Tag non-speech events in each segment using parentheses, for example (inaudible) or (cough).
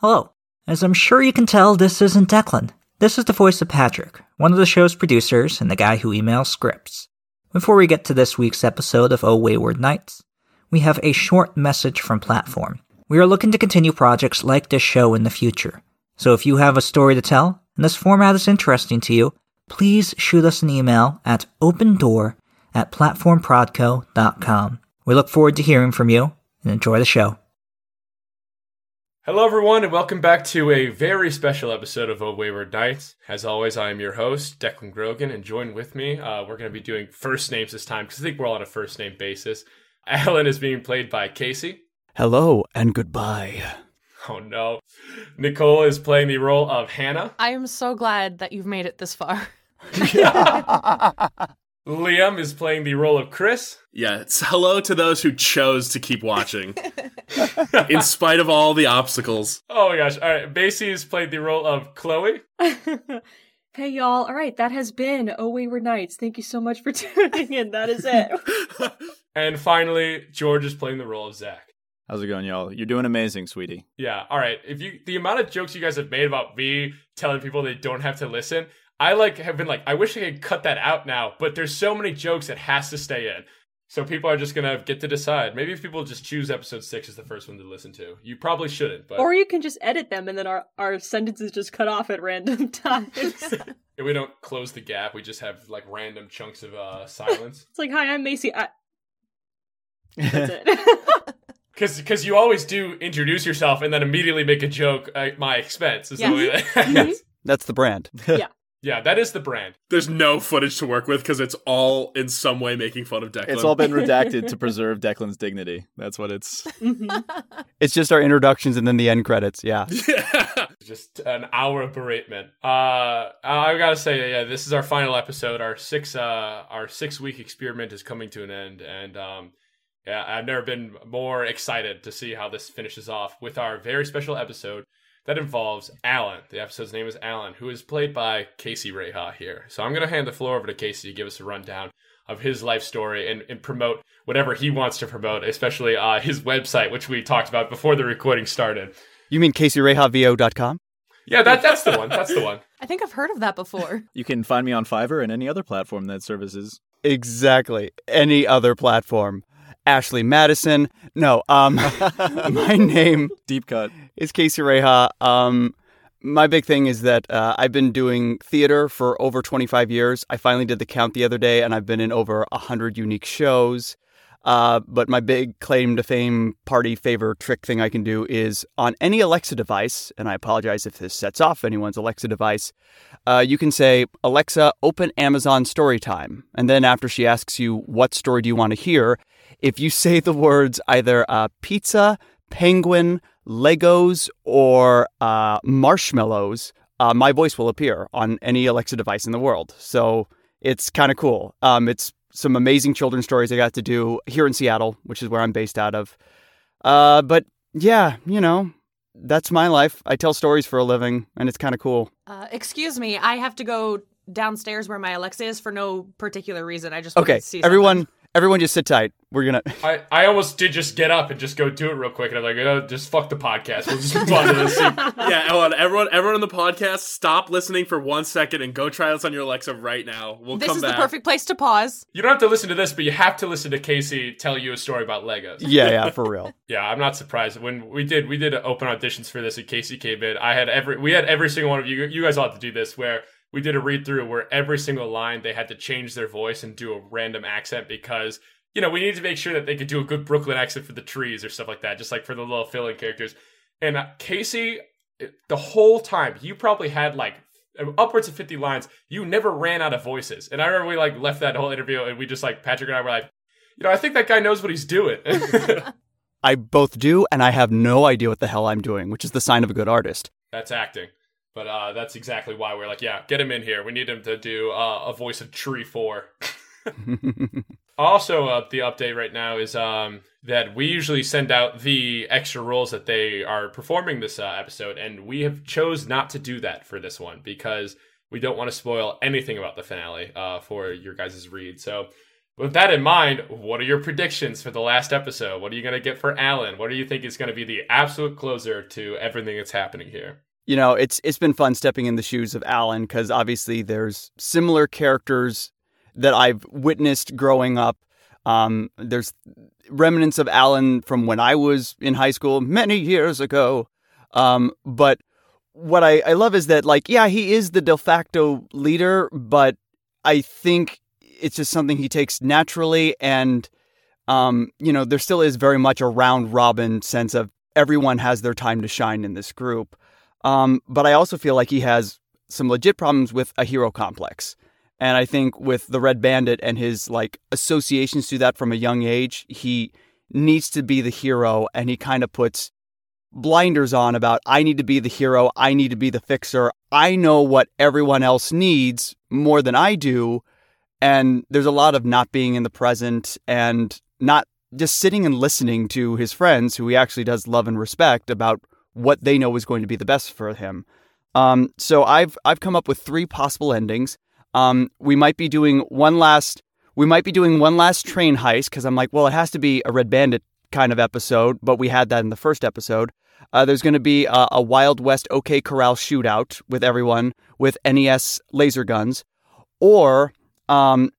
Hello. As I'm sure you can tell, this isn't Declan. This is the voice of Patrick, one of the show's producers and the guy who emails scripts. Before we get to this week's episode of Oh Wayward Nights, we have a short message from Platform. We are looking to continue projects like this show in the future. So if you have a story to tell and this format is interesting to you, please shoot us an email at opendoor at platformprodco.com. We look forward to hearing from you and enjoy the show. Hello, everyone, and welcome back to a very special episode of O Wayward Nights. As always, I am your host, Declan Grogan, and join with me, uh, we're going to be doing first names this time because I think we're all on a first name basis. (laughs) Alan is being played by Casey. Hello and goodbye. Oh no. Nicole is playing the role of Hannah. I am so glad that you've made it this far. (laughs) (laughs) Liam is playing the role of Chris. Yeah, it's (laughs) hello to those who chose to keep watching, (laughs) in spite of all the obstacles. Oh my gosh. All right. Basie has played the role of Chloe. (laughs) hey y'all. All right, that has been Oh Wayward Nights. Thank you so much for tuning in. That is it. And finally, George is playing the role of Zach. How's it going, y'all? You're doing amazing, sweetie. Yeah. All right. If you the amount of jokes you guys have made about me telling people they don't have to listen, I like have been like, I wish I could cut that out now, but there's so many jokes that has to stay in. So people are just gonna get to decide. Maybe if people just choose episode six as the first one to listen to. You probably shouldn't, but or you can just edit them and then our, our sentences just cut off at random (laughs) times. (laughs) if we don't close the gap, we just have like random chunks of uh, silence. (laughs) it's like, hi, I'm Macy. I... That's it. Because because you always do introduce yourself and then immediately make a joke at my expense. Is the Yes. way that-. That's the brand. yeah, that is the brand. There's no footage to work with because it's all in some way making fun of Declan. It's all been redacted (laughs) to preserve Declan's dignity. That's what it's. (laughs) Mhm. (laughs) It's just our introductions and then the end credits. Yeah. yeah. just an hour of beratement. Uh, I gotta say, yeah, this is our final episode. Our six, uh, our six week experiment is coming to an end, and um, yeah, I've never been more excited to see how this finishes off with our very special episode that involves Alan. The episode's name is Alan, who is played by Casey Reha here. So I'm gonna hand the floor over to Casey to give us a rundown of his life story and, and promote whatever he wants to promote, especially uh, his website, which we talked about before the recording started. You mean CaseyRayhaVO.com? Yeah, that that's the one. That's the one. (laughs) I think I've heard of that before. (laughs) You can find me on Fiverr and any other platform that services. Exactly. Any other platform. Ashley Madison. No, um, (laughs) my name Deep cut. is Casey Reha. Um, my big thing is that uh, I've been doing theater for over 25 years. I finally did the count the other day, and I've been in over 100 unique shows. Uh, but my big claim to fame, party favor trick thing I can do is on any Alexa device, and I apologize if this sets off anyone's Alexa device, uh, you can say, Alexa, open Amazon Storytime. And then after she asks you, what story do you want to hear? If you say the words either uh, pizza, penguin, Legos, or uh, marshmallows, uh, my voice will appear on any Alexa device in the world. So it's kind of cool. Um, it's some amazing children's stories I got to do here in Seattle, which is where I'm based out of. Uh, but yeah, you know, that's my life. I tell stories for a living, and it's kind of cool. Uh, excuse me, I have to go downstairs where my Alexa is for no particular reason. I just Okay, to see everyone. Everyone, just sit tight. We're gonna. (laughs) I, I almost did just get up and just go do it real quick, and I'm like, oh, just fuck the podcast. We'll just move on to this. (laughs) yeah, hold on. Everyone, everyone on the podcast, stop listening for one second and go try this on your Alexa right now. We'll This come is back. the perfect place to pause. You don't have to listen to this, but you have to listen to Casey tell you a story about Legos. Yeah, yeah, for real. (laughs) Yeah, I'm not surprised. When we did we did open auditions for this, and Casey came in. I had every we had every single one of you. You guys all have to do this where we did a read through where every single line they had to change their voice and do a random accent because you know we needed to make sure that they could do a good Brooklyn accent for the trees or stuff like that, just like for the little fill-in characters. And uh, Casey, the whole time you probably had like upwards of 50 lines you never ran out of voices and i remember we like left that whole interview and we just like patrick and i were like you know i think that guy knows what he's doing (laughs) (laughs) I both do, and I have no idea what the hell I'm doing, which is the sign of a good artist. That's acting. But uh, that's exactly why we're like, yeah, get him in here. We need him to do uh, a voice of Tree 4. (laughs) also, uh, the update right now is um, that we usually send out the extra roles that they are performing this uh, episode, and we have chose not to do that for this one because we don't want to spoil anything about the finale uh, for your guys' read. So With that in mind, what are your predictions for the last episode? What are you going to get for Alan? What do you think is going to be the absolute closer to everything that's happening here? You know, it's it's been fun stepping in the shoes of Alan because obviously there's similar characters that I've witnessed growing up. Um, there's remnants of Alan from when I was in high school many years ago. Um, but what I, I love is that, like, yeah, he is the de facto leader, but I think it's just something he takes naturally. And, um, you know, there still is very much a round robin sense of everyone has their time to shine in this group. Um, but I also feel like he has some legit problems with a hero complex. And I think with the Red Bandit and his like associations to that from a young age, he needs to be the hero and he kind of puts blinders on about I need to be the hero, I need to be the fixer. I know what everyone else needs more than I do. And there's a lot of not being in the present and not just sitting and listening to his friends who he actually does love and respect about what they know is going to be the best for him. Um, so I've I've come up with three possible endings. Um, we might be doing one last we might be doing one last train heist because I'm like, well, it has to be a Red Bandit kind of episode, but we had that in the first episode. Uh, there's going to be a, a, Wild West OK Corral shootout with everyone with NES laser guns, or um,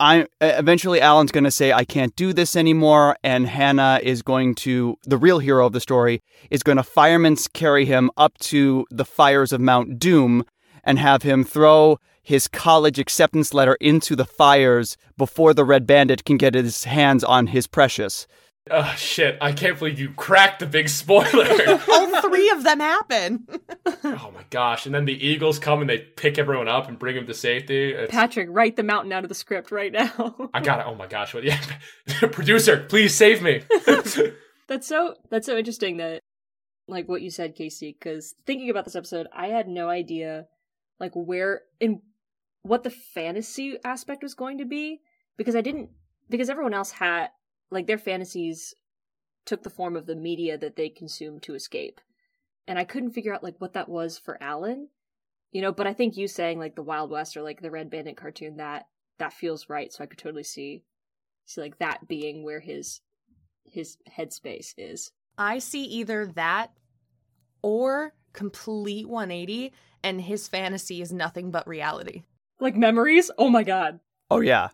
I eventually Alan's going to say I can't do this anymore, and Hannah is going to the real hero of the story is going to fireman's carry him up to the fires of Mount Doom and have him throw his college acceptance letter into the fires before the Red Bandit can get his hands on his precious. Oh shit! I can't believe you cracked the big spoiler. (laughs) All (laughs) three of them happen. oh my gosh! And then the Eagles come and they pick everyone up and bring them to safety. It's... Patrick, write the mountain out of the script right now. (laughs) I got it. Oh my gosh! What? Yeah, producer, please save me. that's so. That's so interesting that, like what you said, Casey. Because thinking about this episode, I had no idea, like where in what the fantasy aspect was going to be because I didn't because everyone else had like their fantasies took the form of the media that they consumed to escape. And I couldn't figure out like what that was for Alan. You know, but I think you saying like the Wild West or like the Red Bandit cartoon that that feels right, so I could totally see see like that being where his his headspace is. I see either that or complete 180 and his fantasy is nothing but reality like memories. Oh my god. Oh yeah.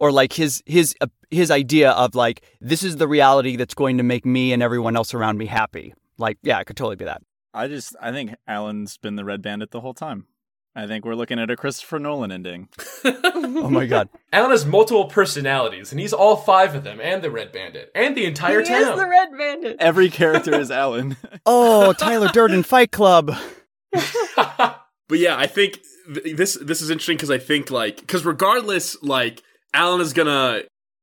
Or like his his uh, his idea of like this is the reality that's going to make me and everyone else around me happy. Like yeah, it could totally be that. I just I think Alan's been the Red Bandit the whole time. I think we're looking at a Christopher Nolan ending. (laughs) oh my god. (laughs) Alan has multiple personalities, and he's all five of them, and the Red Bandit, and the entire he town. He is the Red Bandit. Every character is Alan. (laughs) oh, Tyler Durden Fight Club. but yeah, I think this this is interesting because I think like because regardless, like Alan is gonna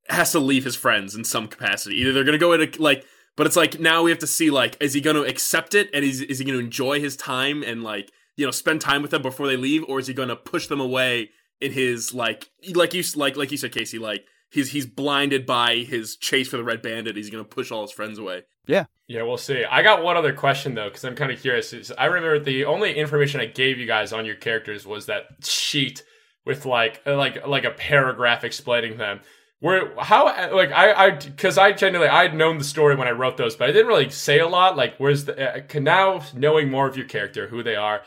has to leave his friends in some capacity. Either they're gonna go into like, but it's like now we have to see like is he gonna accept it and is is he gonna enjoy his time and like you know spend time with them before they leave or is he gonna push them away in his like like you like like you said Casey like he's he's blinded by his chase for the red bandit he's gonna push all his friends away yeah yeah, we'll see. I got one other question though, because I'm kind of curious. I remember the only information I gave you guys on your characters was that sheet with like uh, like like a paragraph explaining them. Where how like I I because I genuinely I had known the story when I wrote those, but I didn't really say a lot. Like, where's the uh, now knowing more of your character, who they are.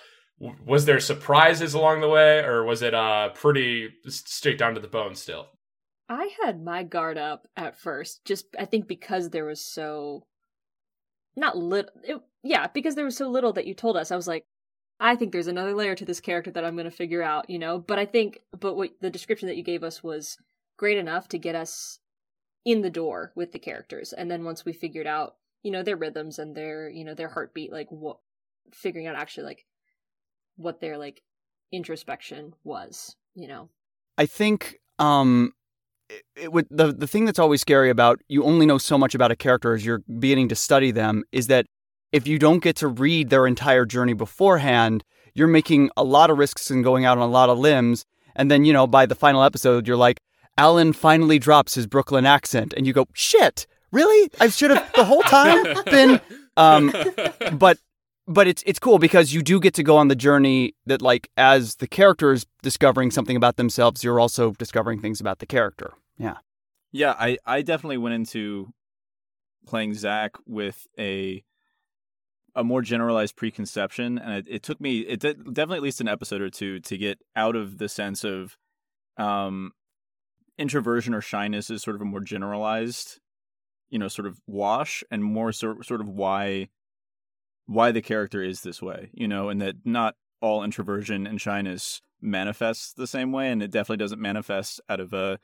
Was there surprises along the way, or was it uh pretty straight down to the bone still? I had my guard up at first, just I think because there was so not little. Yeah, because there was so little that you told us. I was like, I think there's another layer to this character that I'm going to figure out, you know. But I think, but what the description that you gave us was great enough to get us in the door with the characters, and then once we figured out, you know, their rhythms and their, you know, their heartbeat, like what, figuring out actually like what their like introspection was, you know. I think um it, it would the the thing that's always scary about you only know so much about a character as you're beginning to study them is that if you don't get to read their entire journey beforehand, you're making a lot of risks and going out on a lot of limbs. And then, you know, by the final episode, you're like, Alan finally drops his Brooklyn accent, and you go, shit, really? I should have the whole time (laughs) been. Um, but but it's it's cool because you do get to go on the journey that like as the character is discovering something about themselves, you're also discovering things about the character. Yeah. Yeah, I, I definitely went into playing Zach with a a more generalized preconception, and it, it took me it did, definitely at least an episode or two to get out of the sense of um, introversion or shyness is sort of a more generalized, you know, sort of wash, and more sort sort of why why the character is this way, you know, and that not all introversion and shyness manifests the same way, and it definitely doesn't manifest out of a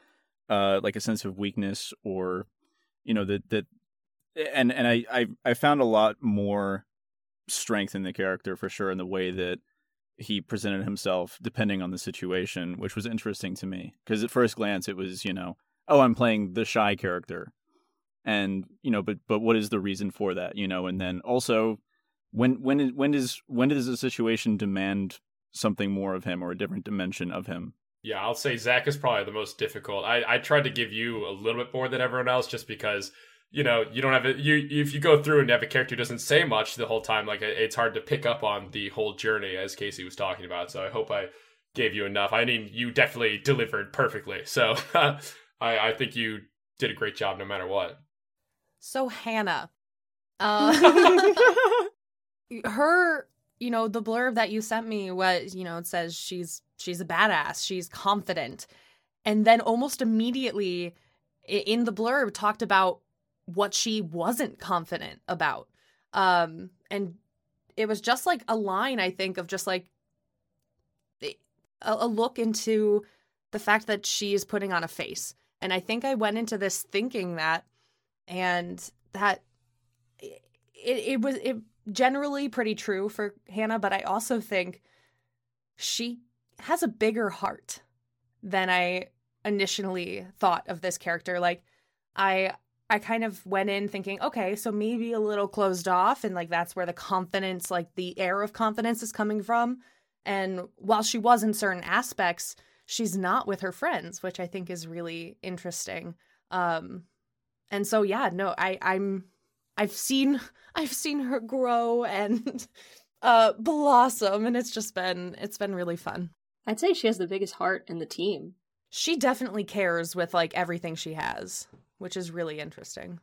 uh, like a sense of weakness or you know that that and and I, I I found a lot more strength in the character for sure in the way that he presented himself depending on the situation, which was interesting to me. Because at first glance it was you know oh I'm playing the shy character, and you know but but what is the reason for that you know? And then also when when when does when does a situation demand something more of him or a different dimension of him? Yeah, I'll say Zach is probably the most difficult. I, I tried to give you a little bit more than everyone else just because you know you don't have it. You if you go through and have a character who doesn't say much the whole time, like it's hard to pick up on the whole journey as Casey was talking about. So I hope I gave you enough. I mean, you definitely delivered perfectly. So (laughs) I I think you did a great job no matter what. So Hannah, (laughs) uh, (laughs) her, you know, the blurb that you sent me was, you know, it says she's she's a badass, she's confident, and then almost immediately in the blurb talked about what she wasn't confident about, um, and it was just like a line I think of just like a, a look into the fact that she is putting on a face, and I think I went into this thinking that and that it, it was it generally pretty true for Hannah, but I also think she has a bigger heart than I initially thought of this character. Like I I kind of went in thinking, okay, so maybe a little closed off and like that's where the confidence, like the air of confidence is coming from. And while she was in certain aspects, she's not with her friends, which I think is really interesting. Um and so yeah no i i'm i've seen (laughs) i've seen her grow and (laughs) uh blossom and it's just been it's been really fun I'd say she has the biggest heart in the team. she definitely cares with like everything she has which is really interesting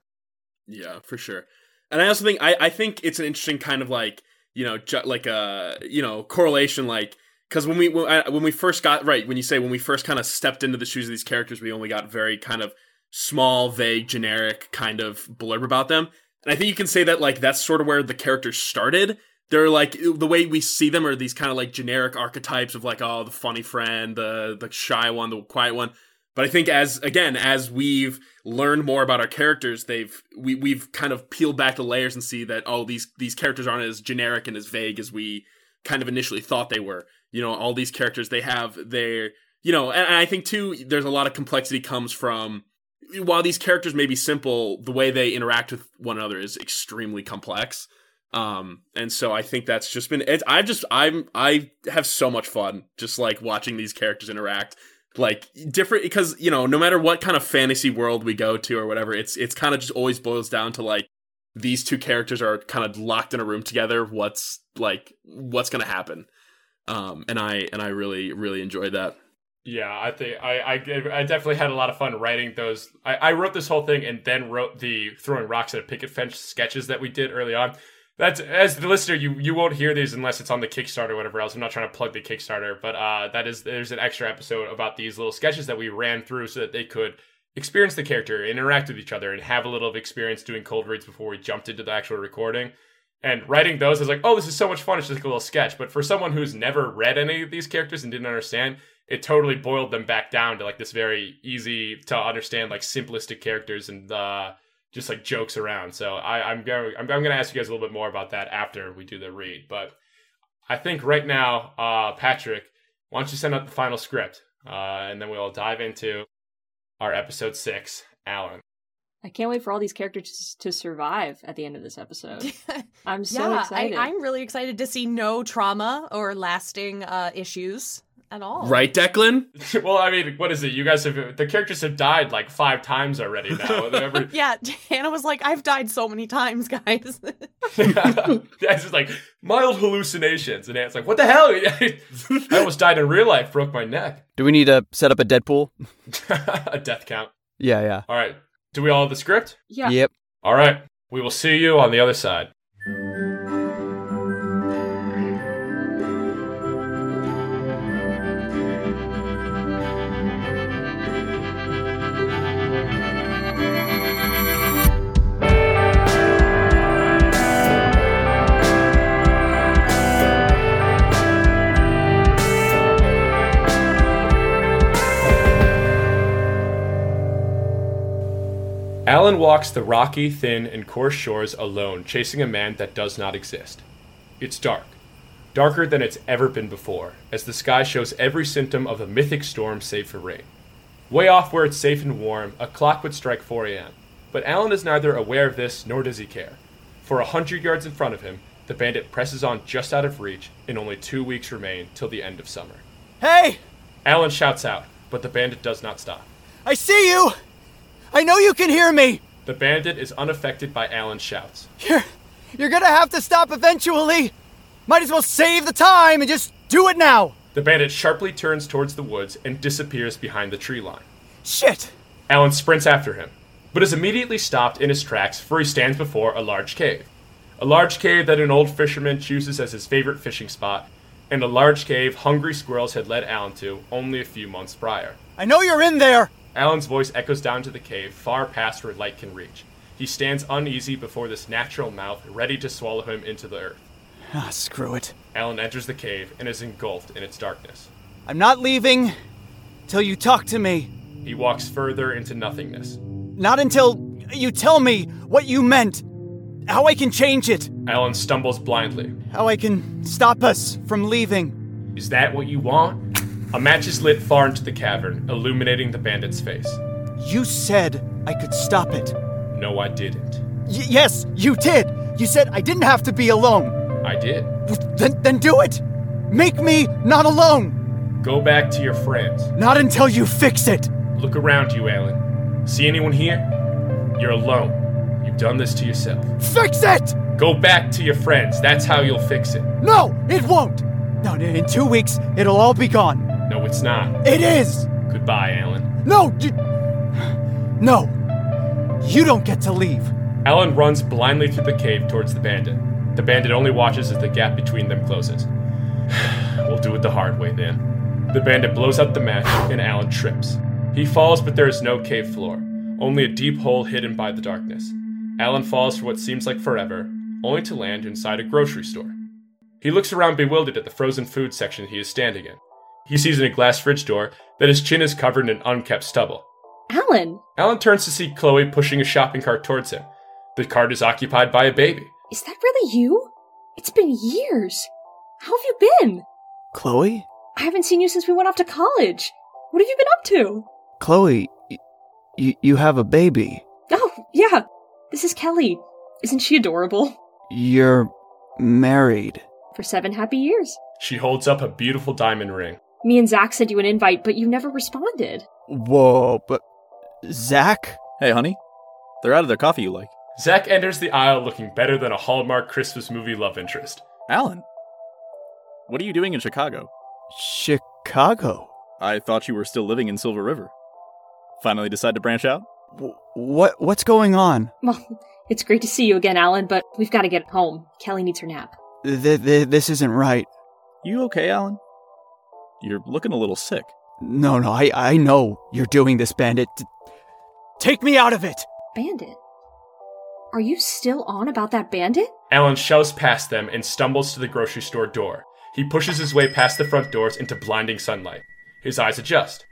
Yeah, for sure. And I also think I, I think it's an interesting kind of like you know ju- like a you know correlation like because when we when, I, when we first got right when you say when we first kind of stepped into the shoes of these characters we only got very kind of small vague generic kind of blurb about them and I think you can say that like that's sort of where the characters started. They're like the way we see them are these kind of like generic archetypes of like oh the funny friend, the the shy one, the quiet one. But I think as again as we've learned more about our characters, they've we we've kind of peeled back the layers and see that oh these these characters aren't as generic and as vague as we kind of initially thought they were. You know, all these characters they have their you know, and I think too there's a lot of complexity comes from while these characters may be simple, the way they interact with one another is extremely complex. Um, and so I think that's just been it's I've just I'm I have so much fun just like watching these characters interact like different because you know no matter what kind of fantasy world we go to or whatever it's it's kind of just always boils down to like these two characters are kind of locked in a room together what's like what's gonna happen um and i and i really really enjoyed that Yeah, I think I, I I definitely had a lot of fun writing those. I, I wrote this whole thing and then wrote the throwing rocks at a picket fence sketches that we did early on. That's as the listener, you you won't hear these unless it's on the Kickstarter or whatever else. I'm not trying to plug the Kickstarter, but uh, that is there's an extra episode about these little sketches that we ran through so that they could experience the character, interact with each other, and have a little of experience doing cold reads before we jumped into the actual recording. And writing those, I was like, oh, this is so much fun. It's just like a little sketch. But for someone who's never read any of these characters and didn't understand, it totally boiled them back down to like this very easy to understand, like simplistic characters and uh, just like jokes around. So I, I'm going, I'm, I'm going to ask you guys a little bit more about that after we do the read. But I think right now, uh, Patrick, why don't you send out the final script, uh, and then we'll dive into our episode six, Alan. I can't wait for all these characters to survive at the end of this episode. (laughs) I'm so yeah excited. I, i'm really excited to see no trauma or lasting uh issues at all right declan (laughs) well, I mean, what is it? You guys have the characters have died like five times already now. (laughs) Every- yeah hannah was like i've died so many times guys (laughs) yeah, it's just like mild hallucinations. And Ant's like, what the hell? I almost died in real life, broke my neck. Do we need to set up a Deadpool? a death count. Yeah, yeah. All right. Do we all have the script? Yeah. Yep. All right. We will see you on the other side. Alan walks the rocky, thin, and coarse shores alone, chasing a man that does not exist. It's dark. Darker than it's ever been before, as the sky shows every symptom of a mythic storm save for rain. Way off where it's safe and warm, a clock would strike 4 a.m. But Alan is neither aware of this nor does he care. For a hundred yards in front of him, the bandit presses on just out of reach, and only two weeks remain till the end of summer. Hey! Alan shouts out, but the bandit does not stop. I see you! I know you can hear me! The bandit is unaffected by Alan's shouts. You're, you're gonna have to stop eventually! Might as well save the time and just do it now! The bandit sharply turns towards the woods and disappears behind the tree line. Shit! Alan sprints after him, but is immediately stopped in his tracks for he stands before a large cave. A large cave that an old fisherman chooses as his favorite fishing spot, and a large cave hungry squirrels had led Alan to only a few months prior. I know you're in there! Alan's voice echoes down to the cave, far past where light can reach. He stands uneasy before this natural mouth, ready to swallow him into the earth. Ah, screw it. Alan enters the cave and is engulfed in its darkness. I'm not leaving till you talk to me. He walks further into nothingness. Not until you tell me what you meant. How I can change it. Alan stumbles blindly. How I can stop us from leaving. Is that what you want? A match is lit far into the cavern, illuminating the bandit's face. You said I could stop it. No, I didn't. Y- yes, you did. You said I didn't have to be alone. I did. Then, then do it. Make me not alone. Go back to your friends. Not until you fix it. Look around you, Alan. See anyone here? You're alone. You've done this to yourself. Fix it! Go back to your friends. That's how you'll fix it. No, it won't. No, in two weeks, it'll all be gone. No, it's not. It is. Goodbye, Alan. No, you. No. You don't get to leave. Alan runs blindly through the cave towards the bandit. The bandit only watches as the gap between them closes. (sighs) we'll do it the hard way then. The bandit blows out the match and Alan trips. He falls, but there is no cave floor, only a deep hole hidden by the darkness. Alan falls for what seems like forever, only to land inside a grocery store. He looks around bewildered at the frozen food section he is standing in. He sees in a glass fridge door that his chin is covered in unkept stubble. Alan, Alan turns to see Chloe pushing a shopping cart towards him. The cart is occupied by a baby. is that really you? It's been years. How have you been? Chloe? I haven't seen you since we went off to college. What have you been up to? Chloe, y- y- you have a baby. Oh, yeah. This is Kelly. Isn't she adorable? You're married. For seven happy years. She holds up a beautiful diamond ring. Me and Zach sent you an invite, but you never responded. Whoa, but. Zach? Hey, honey. They're out of their coffee you like. Zach enters the aisle looking better than a Hallmark Christmas movie love interest. Alan, what are you doing in Chicago? Chicago? I thought you were still living in Silver River. Finally decide to branch out? W- what What's going on? Well, it's great to see you again, Alan, but we've got to get home. Kelly needs her nap. Th- th- this isn't right. You okay, Alan? You're looking a little sick. No, no, I, I know you're doing this, Bandit. T- take me out of it! Bandit? Are you still on about that bandit? Alan shoves past them and stumbles to the grocery store door. He pushes his way past the front doors into blinding sunlight. His eyes adjust.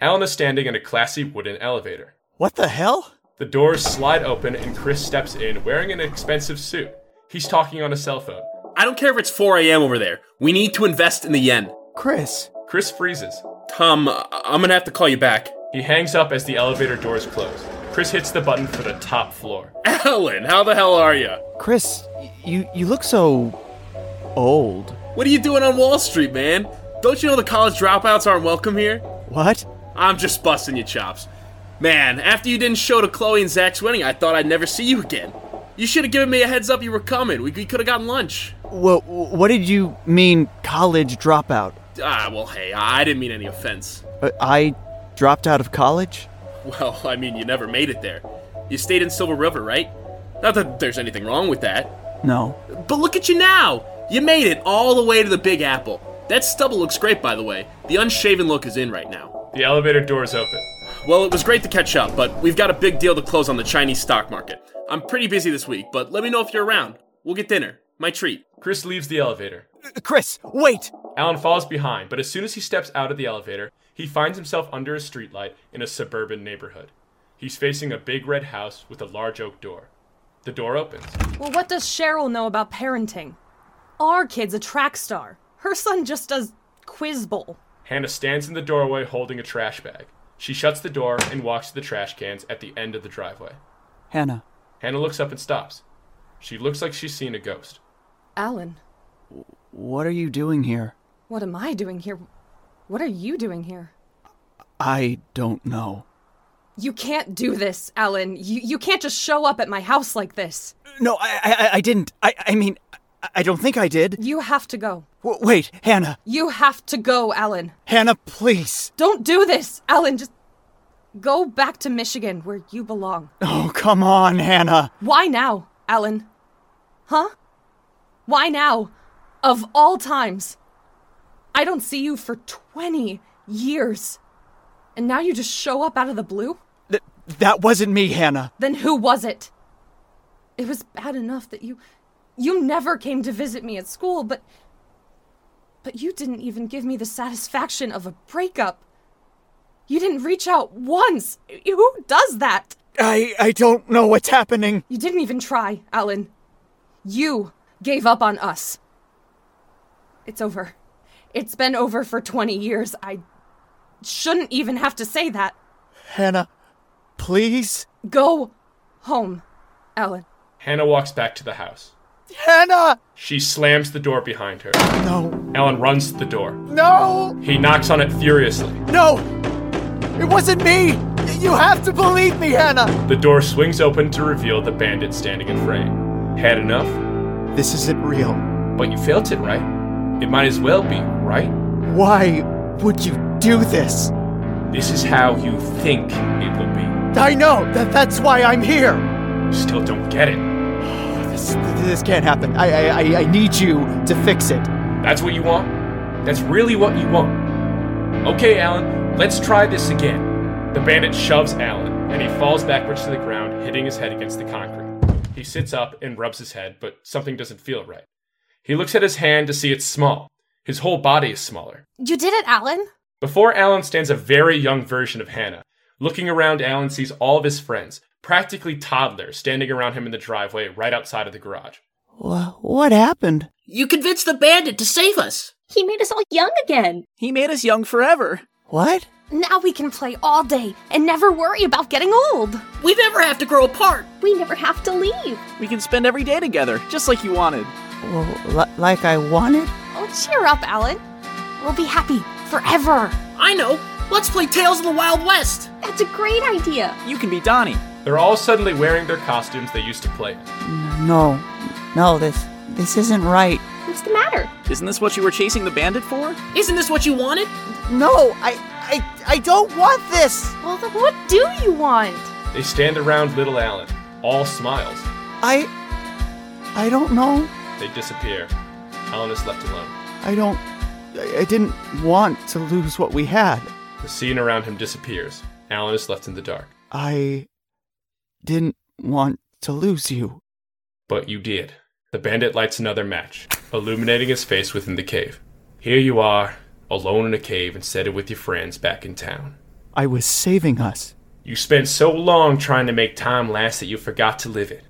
Alan is standing in a classy wooden elevator. What the hell? The doors slide open and Chris steps in wearing an expensive suit. He's talking on a cell phone. I don't care if it's 4 a.m. over there. We need to invest in the yen. Chris. Chris freezes. Tom, I- I'm gonna have to call you back. He hangs up as the elevator doors close. Chris hits the button for the top floor. Alan, how the hell are you? Chris, you, you look so. old. What are you doing on Wall Street, man? Don't you know the college dropouts aren't welcome here? What? I'm just busting your chops. Man, after you didn't show to Chloe and Zach's wedding, I thought I'd never see you again. You should have given me a heads up you were coming. We, we could have gotten lunch. Well, what did you mean, college dropout? Ah, well, hey, I didn't mean any offense. Uh, I dropped out of college? Well, I mean, you never made it there. You stayed in Silver River, right? Not that there's anything wrong with that. No. But look at you now! You made it all the way to the Big Apple. That stubble looks great, by the way. The unshaven look is in right now. The elevator doors open. Well, it was great to catch up, but we've got a big deal to close on the Chinese stock market. I'm pretty busy this week, but let me know if you're around. We'll get dinner. My treat. Chris leaves the elevator. Chris, wait! Alan falls behind, but as soon as he steps out of the elevator, he finds himself under a streetlight in a suburban neighborhood. He's facing a big red house with a large oak door. The door opens. Well, what does Cheryl know about parenting? Our kid's a track star. Her son just does quiz bowl. Hannah stands in the doorway holding a trash bag. She shuts the door and walks to the trash cans at the end of the driveway. Hannah. Hannah looks up and stops. She looks like she's seen a ghost. Alan, What are you doing here? What am I doing here? What are you doing here? I don't know. You can't do this, Alan. You, you can't just show up at my house like this. No, I, I, I didn't. I, I mean, I, don't think I did. You have to go. W- wait, Hannah. You have to go, Alan. Hannah, please. Don't do this, Alan. Just go back to Michigan where you belong. Oh, come on, Hannah. Why now, Alan? Huh? Why now? Of all times. I don't see you for 20 years. And now you just show up out of the blue? Th- that wasn't me, Hannah. Then who was it? It was bad enough that you. You never came to visit me at school, but. But you didn't even give me the satisfaction of a breakup. You didn't reach out once. Who does that? I, I don't know what's happening. You didn't even try, Alan. You gave up on us. It's over. It's been over for 20 years. I shouldn't even have to say that. Hannah, please. Go home, Alan. Hannah walks back to the house. Hannah! She slams the door behind her. No, Alan runs to the door. no, He knocks on it furiously. no! It wasn't me! You have to believe me, Hannah! The door swings open to reveal the bandit standing in frame. Had enough? This isn't real. But you felt it, right? It might as well be, right? Why would you do this? This is how you think it will be. I know that that's why I'm here. You still don't get it. (sighs) This, this can't happen. I, I, I- I need you to fix it. That's what you want? That's really what you want. Okay, Alan, let's try this again. The bandit shoves Alan, and he falls backwards to the ground, hitting his head against the concrete. He sits up and rubs his head, but something doesn't feel right. He looks at his hand to see it's small. His whole body is smaller. You did it, Alan. Before Alan stands a very young version of Hannah. Looking around, Alan sees all of his friends, practically toddlers, standing around him in the driveway right outside of the garage. Wha- What happened? You convinced the bandit to save us. He made us all young again. He made us young forever. What? Now we can play all day and never worry about getting old. We never have to grow apart. We never have to leave. We can spend every day together, just like you wanted. Well, li- like I wanted? Oh, cheer up, Alan. We'll be happy forever. I know. Let's play Tales of the Wild West. That's a great idea. You can be Donnie. They're all suddenly wearing their costumes they used to play. No, no, this this isn't right. What's the matter? Isn't this what you were chasing the bandit for? Isn't this what you wanted? No, I, I, I don't want this. Well, then what do you want? They stand around little Alan, all smiles. I, I don't know. They disappear. Alan is left alone. I don't, I, I didn't want to lose what we had. The scene around him disappears. Alan is left in the dark. I didn't want to lose you. But you did. The bandit lights another match, illuminating his face within the cave. Here you are, alone in a cave instead of with your friends back in town. I was saving us. You spent so long trying to make time last that you forgot to live it.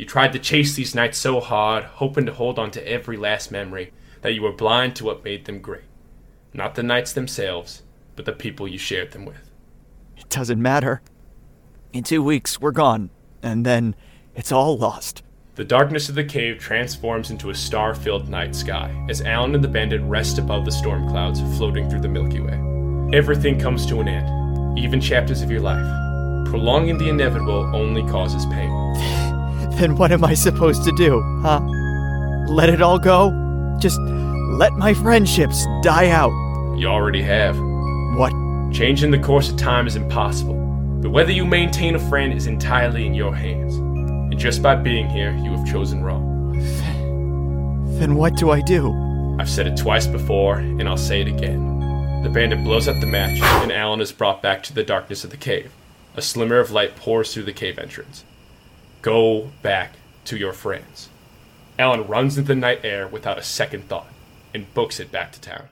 You tried to chase these nights so hard, hoping to hold on to every last memory, that you were blind to what made them great. Not the nights themselves, but the people you shared them with. It doesn't matter. In two weeks, we're gone, and then it's all lost. The darkness of the cave transforms into a star filled night sky as Alan and the bandit rest above the storm clouds floating through the Milky Way. Everything comes to an end, even chapters of your life. Prolonging the inevitable only causes pain. Then what am I supposed to do, huh? let it all go? Just let my friendships die out. You already have. What? Changing the course of time is impossible, but whether you maintain a friend is entirely in your hands. And just by being here, you have chosen wrong. Then what do I do? I've said it twice before, and I'll say it again. The bandit blows up the match, and Alan is brought back to the darkness of the cave. A slimmer of light pours through the cave entrance. Go back to your friends. Alan runs into the night air without a second thought and books it back to town.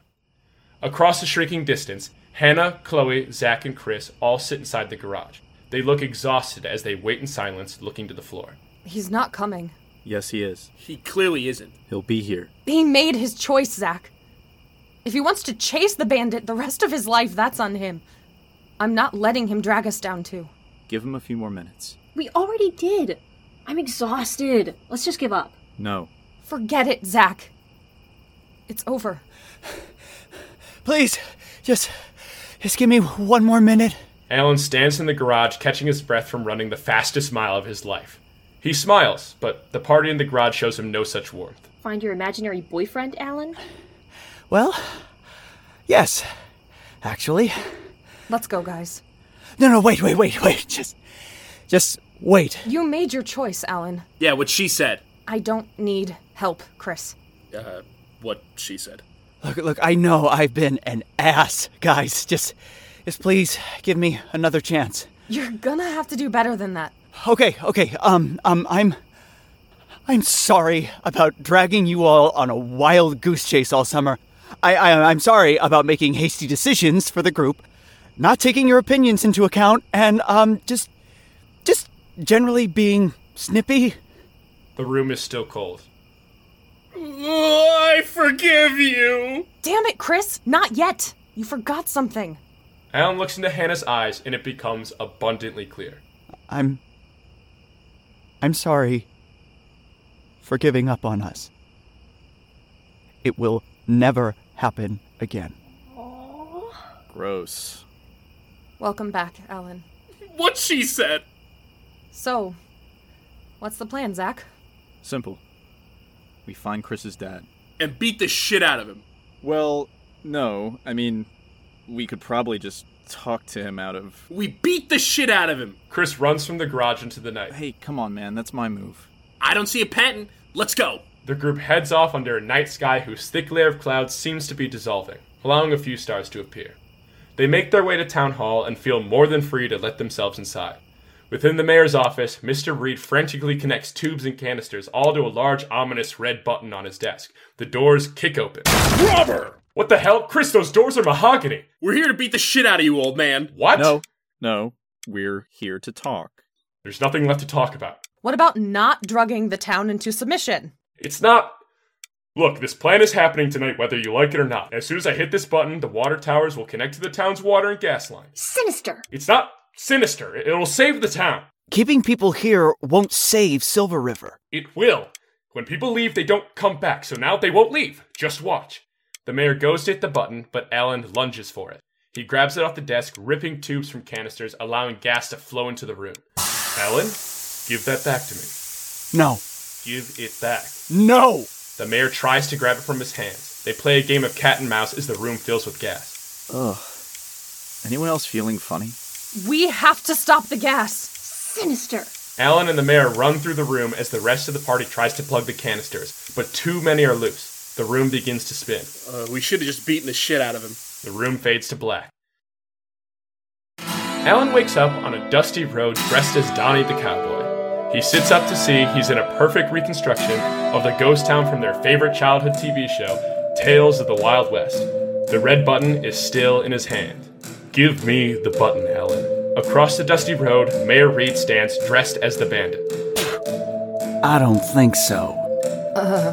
Across the shrinking distance, Hannah, Chloe, Zach, and Chris all sit inside the garage. They look exhausted as they wait in silence, looking to the floor. He's not coming. Yes, he is. He clearly isn't. He'll be here. He made his choice, Zach. If he wants to chase the bandit the rest of his life, that's on him. I'm not letting him drag us down, too. Give him a few more minutes. We already did. I'm exhausted. Let's just give up. No. Forget it, Zach. It's over. Please, just, just give me one more minute. Alan stands in the garage, catching his breath from running the fastest mile of his life. He smiles, but the party in the garage shows him no such warmth. Find your imaginary boyfriend, Alan? Well, yes, actually. Let's go, guys. No, no, wait, wait, wait, wait. Just, just wait. You made your choice, Alan. Yeah, what she said. I don't need help, Chris. Uh, what she said. Look, look, I know I've been an ass, guys. Just, just please give me another chance. You're gonna have to do better than that. Okay, okay. Um, um, I'm, I'm sorry about dragging you all on a wild goose chase all summer. I, I, I'm sorry about making hasty decisions for the group, not taking your opinions into account, and um, just, just generally being snippy. The room is still cold. I forgive you. Damn it, Chris! Not yet! You forgot something. Alan looks into Hannah's eyes, and it becomes abundantly clear. I'm, I'm sorry for giving up on us. It will never happen again. Gross. Welcome back, Alan. What she said. So, what's the plan, Zach? Simple. We find Chris's dad. And beat the shit out of him. Well, no. I mean, we could probably just talk to him out of. We beat the shit out of him. Chris runs from the garage into the night. Hey, come on, man. That's my move. I don't see a patent. Let's go. The group heads off under a night sky whose thick layer of clouds seems to be dissolving, allowing a few stars to appear. They make their way to town hall and feel more than free to let themselves inside. Within the mayor's office, Mr. Reed frantically connects tubes and canisters all to a large, ominous red button on his desk. The doors kick open. Robber! What the hell? Chris, those doors are mahogany! We're here to beat the shit out of you, old man. What? No, no. We're here to talk. There's nothing left to talk about. What about not drugging the town into submission? It's not. Look, this plan is happening tonight whether you like it or not. As soon as I hit this button, the water towers will connect to the town's water and gas lines. Sinister. It's not sinister, it'll save the town. Keeping people here won't save Silver River. It will. When people leave, they don't come back, so now they won't leave. Just watch. The mayor goes to hit the button, but Alan lunges for it. He grabs it off the desk, ripping tubes from canisters, allowing gas to flow into the room. Alan, give that back to me. No. Give it back. No! The mayor tries to grab it from his hands. They play a game of cat and mouse as the room fills with gas. Ugh. Anyone else feeling funny? We have to stop the gas! Sinister. Alan and the mayor run through the room as the rest of the party tries to plug the canisters, but too many are loose. The room begins to spin. Uh, we should have just beaten the shit out of him. The room fades to black. Alan wakes up on a dusty road dressed as Donnie the cowboy. He sits up to see he's in a perfect reconstruction of the ghost town from their favorite childhood TV show, Tales of the Wild West. The red button is still in his hand. Give me the button, Alan. Across the dusty road, Mayor Reed stands dressed as the bandit. I don't think so. Uh,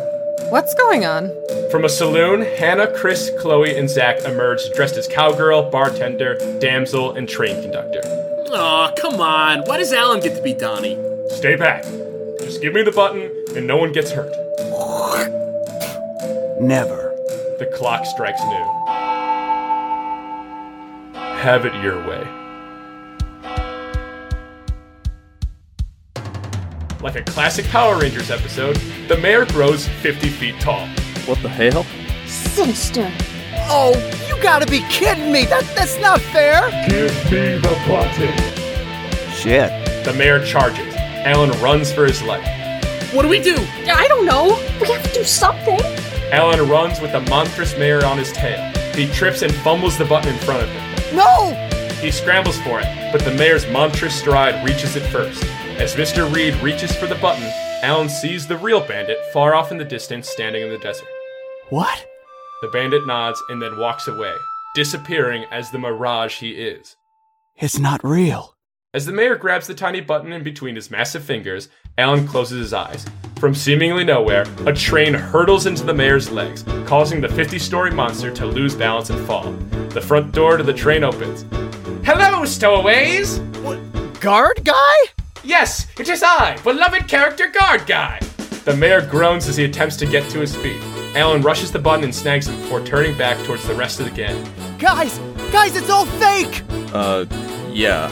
what's going on? From a saloon, Hannah, Chris, Chloe, and Zach emerge dressed as cowgirl, bartender, damsel, and train conductor. Aw, come on. Why does Alan get to be Donnie? Stay back. Just give me the button, and no one gets hurt. Never. The clock strikes noon. Have it your way. Like a classic Power Rangers episode, the mayor grows 50 feet tall. What the hell? Sinister. Oh, you gotta be kidding me! That that's not fair! Give me the button. Shit. The mayor charges. Alan runs for his life. What do we do? I don't know. We have to do something. Alan runs with the monstrous mayor on his tail. He trips and fumbles the button in front of him. No! He scrambles for it, but the mayor's monstrous stride reaches it first. As Mr. Reed reaches for the button, Alan sees the real bandit far off in the distance standing in the desert. What? The bandit nods and then walks away, disappearing as the mirage he is. It's not real. As the mayor grabs the tiny button in between his massive fingers, Alan closes his eyes. From seemingly nowhere, a train hurtles into the mayor's legs, causing the 50 story monster to lose balance and fall. The front door to the train opens. Hello, stowaways! What? Guard guy? Yes, it is I, beloved character guard guy! The mayor groans as he attempts to get to his feet. Alan rushes the button and snags him before turning back towards the rest of the gang. Guys! Guys, it's all fake! Uh, yeah.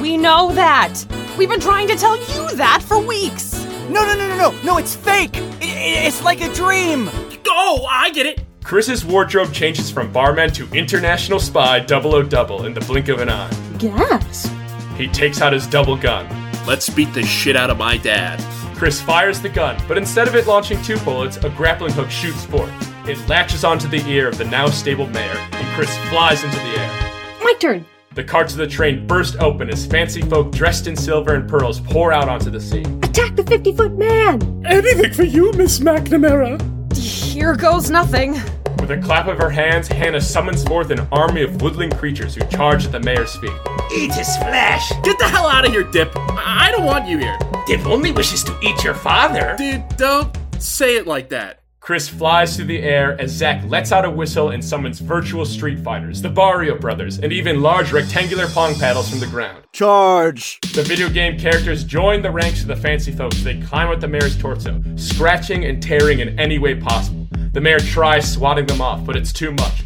We know that. We've been trying to tell you that for weeks. No, no, no, no, no! No, it's fake! I- I- it's like a dream! Oh, I get it. Chris's wardrobe changes from barman to international spy 000 in the blink of an eye. Gas. He takes out his double gun. Let's beat the shit out of my dad. Chris fires the gun, but instead of it launching two bullets, a grappling hook shoots forth. It latches onto the ear of the now stable mayor, and Chris flies into the air. My turn. The carts of the train burst open as fancy folk dressed in silver and pearls pour out onto the scene. Attack the 50 foot man. Anything for you, Miss McNamara. Here goes nothing. With a clap of her hands, Hannah summons forth an army of woodland creatures who charge at the mayor's feet. Eat his flesh. Get the hell out of here, Dip. I I don't want you here. Dip only wishes to eat your father. Dude, don't say it like that. Chris flies through the air as Zack lets out a whistle and summons virtual street fighters, the Barrio brothers, and even large rectangular pong paddles from the ground. Charge! The video game characters join the ranks of the fancy folks they climb up the mayor's torso, scratching and tearing in any way possible. The mayor tries swatting them off, but it's too much.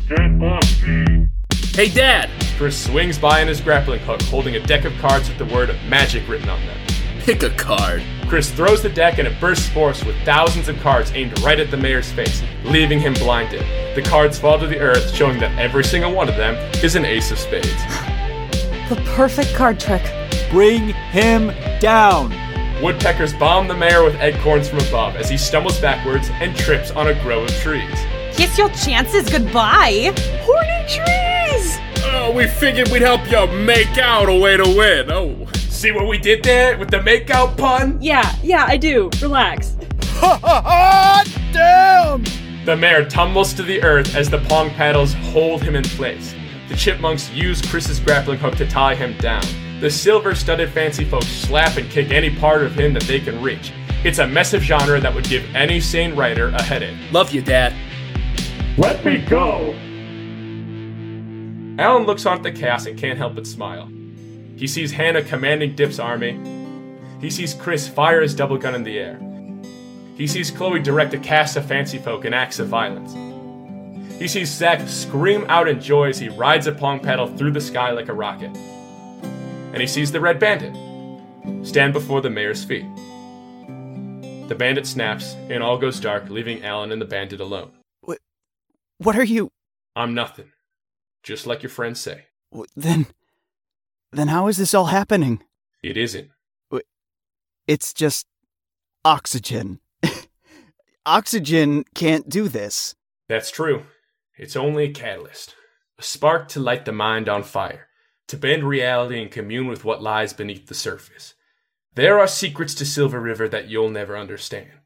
Hey, Dad, Chris swings by in his grappling hook, holding a deck of cards with the word magic written on them. Pick a card. Chris throws the deck and it bursts forth with thousands of cards aimed right at the mayor's face, leaving him blinded. The cards fall to the earth, showing that every single one of them is an ace of spades. The perfect card trick. Bring him down. Woodpeckers bomb the mayor with acorns from above as he stumbles backwards and trips on a grove of trees. Kiss your chances goodbye. Horny trees. Oh, we figured we'd help you make out a way to win. Oh. See what we did there with the makeout pun? Yeah, yeah, I do. Relax. Ha ha ha! Damn! The mayor tumbles to the earth as the pong paddles hold him in place. The chipmunks use Chris's grappling hook to tie him down. The silver studded fancy folks slap and kick any part of him that they can reach. It's a mess of genre that would give any sane writer a headache. Love you, Dad. Let me go! Alan looks on at the cast and can't help but smile. He sees Hannah commanding Dip's army. He sees Chris fire his double gun in the air. He sees Chloe direct a cast of fancy folk in acts of violence. He sees Zack scream out in joy as he rides a pong paddle through the sky like a rocket. And he sees the Red Bandit stand before the mayor's feet. The bandit snaps, and all goes dark, leaving Alan and the bandit alone. What what are you. I'm nothing. Just like your friends say. Then. Then how is this all happening? It isn't. It's just. oxygen. (laughs) oxygen can't do this. That's true. It's only a catalyst. A spark to light the mind on fire, to bend reality and commune with what lies beneath the surface. There are secrets to Silver River that you'll never understand.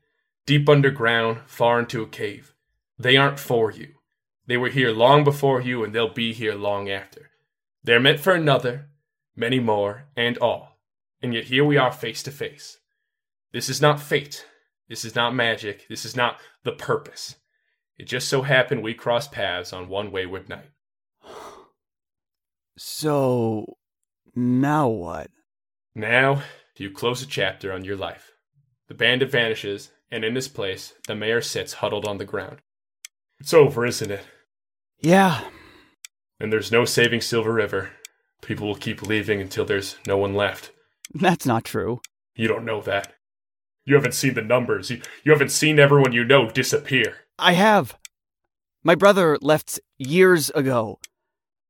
Deep underground, far into a cave. They aren't for you. They were here long before you, and they'll be here long after. They're meant for another, many more, and all. And yet here we are face to face. This is not fate. This is not magic. This is not the purpose. It just so happened we crossed paths on one wayward night. (sighs) So. now what? Now, you close a chapter on your life. The bandit vanishes, and in his place, the mayor sits huddled on the ground. It's over, isn't it? Yeah, And there's no saving Silver River. People will keep leaving until there's no one left. that's not true. You don't know that. You haven't seen the numbers. You, you haven't seen everyone you know disappear. I have. My brother left years ago.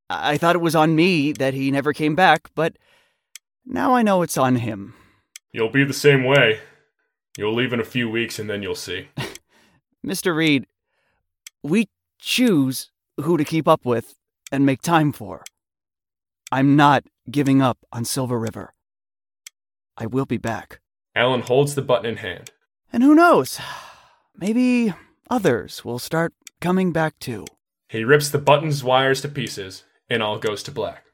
I I thought it was on me that he never came back, but now I know it's on him. You'll be the same way. You'll leave in a few weeks and then you'll see. (laughs) Mr. Reed, we choose who to keep up with and make time for. I'm not giving up on Silver River. I will be back. Alan holds the button in hand. And who knows? Maybe others will start coming back too. He rips the button's wires to pieces, and all goes to black.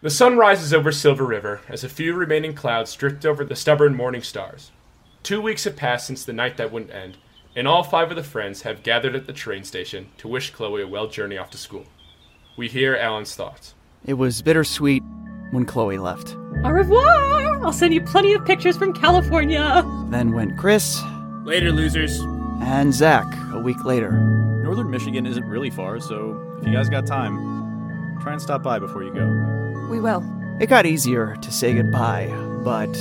The sun rises over Silver River as a few remaining clouds drift over the stubborn morning stars. Two weeks have passed since the night that wouldn't end, and all five of the friends have gathered at the train station to wish Chloe a well journey off to school. We hear Alan's thoughts. It was bittersweet when Chloe left. Au revoir! I'll send you plenty of pictures from California. Then went Chris Later, losers. and Zach a week later. Northern Michigan isn't really far, so if you guys got time, try and stop by before you go. We will. It got easier to say goodbye, but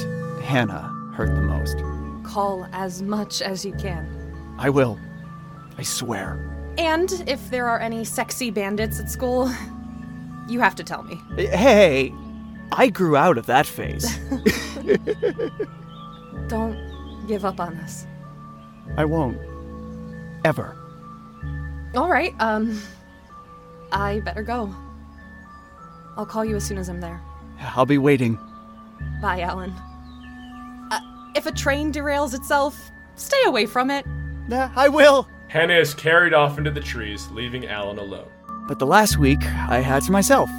Hannah hurt the most. Call as much as you can. I will. I swear. And if there are any sexy bandits at school, you have to tell me. Hey, I grew out of that phase. (laughs) Don't give up on us. I won't. Ever. All right, um, I better go. I'll call you as soon as I'm there. I'll be waiting. Bye, Alan. Uh, if a train derails itself, stay away from it. Nah, I will. Hannah is carried off into the trees, leaving Alan alone. But the last week, I had to myself.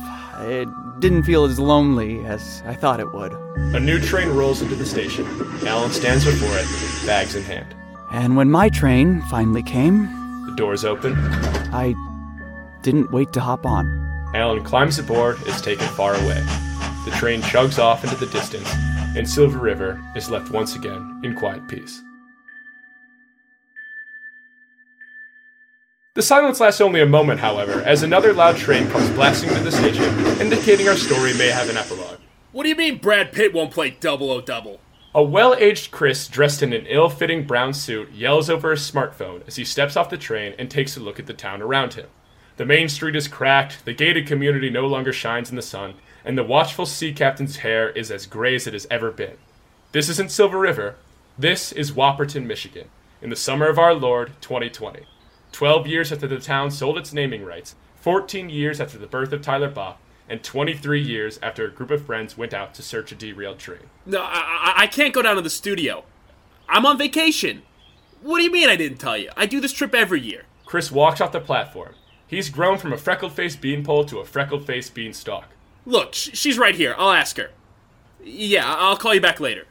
It didn't feel as lonely as I thought it would. A new train rolls into the station. Alan stands before it, bags in hand. And when my train finally came, The doors open. I didn't wait to hop on. Alan climbs aboard, is taken far away. The train chugs off into the distance, and Silver River is left once again in quiet peace. The silence lasts only a moment, however, as another loud train comes blasting through the station, indicating our story may have an epilogue. What do you mean Brad Pitt won't play double o double? A well aged Chris, dressed in an ill fitting brown suit, yells over his smartphone as he steps off the train and takes a look at the town around him. The main street is cracked, the gated community no longer shines in the sun, and the watchful sea captain's hair is as gray as it has ever been. This isn't Silver River. This is Whopperton, Michigan, in the summer of our Lord, 2020. Twelve years after the town sold its naming rights, 14 years after the birth of Tyler Bach, and 23 years after a group of friends went out to search a derailed train. No, I, I, I can't go down to the studio. I'm on vacation. What do you mean I didn't tell you? I do this trip every year. Chris walks off the platform. He's grown from a freckled faced beanpole to a freckled faced beanstalk. Look, she's right here. I'll ask her. Yeah, I'll call you back later.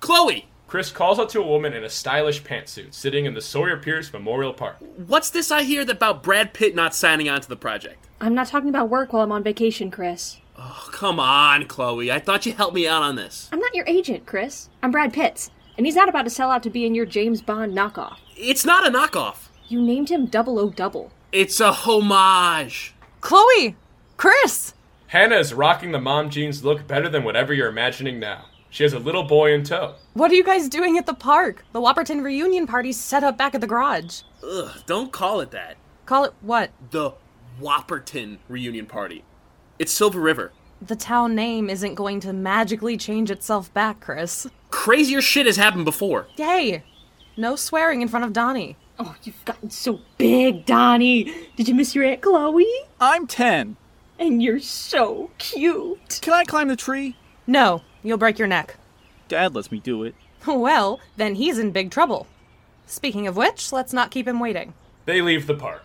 Chloe, Chris calls out to a woman in a stylish pantsuit sitting in the Sawyer Pierce Memorial Park. what's this I hear about Brad Pitt not signing on to the project? I'm not talking about work while I'm on vacation, Chris. Oh, come on, Chloe. I thought you helped me out on this. I'm not your agent, Chris. I'm Brad Pitts, and he's not about to sell out to be in your James Bond knockoff. It's not a knockoff. You named him Double O Double. It's a homage. Chloe! Chris! Hannah is rocking the mom jeans look better than whatever you're imagining now. She has a little boy in tow. What are you guys doing at the park? The Whopperton reunion party's set up back at the garage. Ugh, don't call it that. Call it what? The Whopperton reunion party. It's Silver River. The town name isn't going to magically change itself back, Chris. Crazier shit has happened before. Yay! No swearing in front of Donnie. Oh, you've gotten so big, Donnie. Did you miss your Aunt Chloe? I'm 10. And you're so cute. Can I climb the tree? No, you'll break your neck. Dad lets me do it. (laughs) Well, then he's in big trouble. Speaking of which, let's not keep him waiting. They leave the park.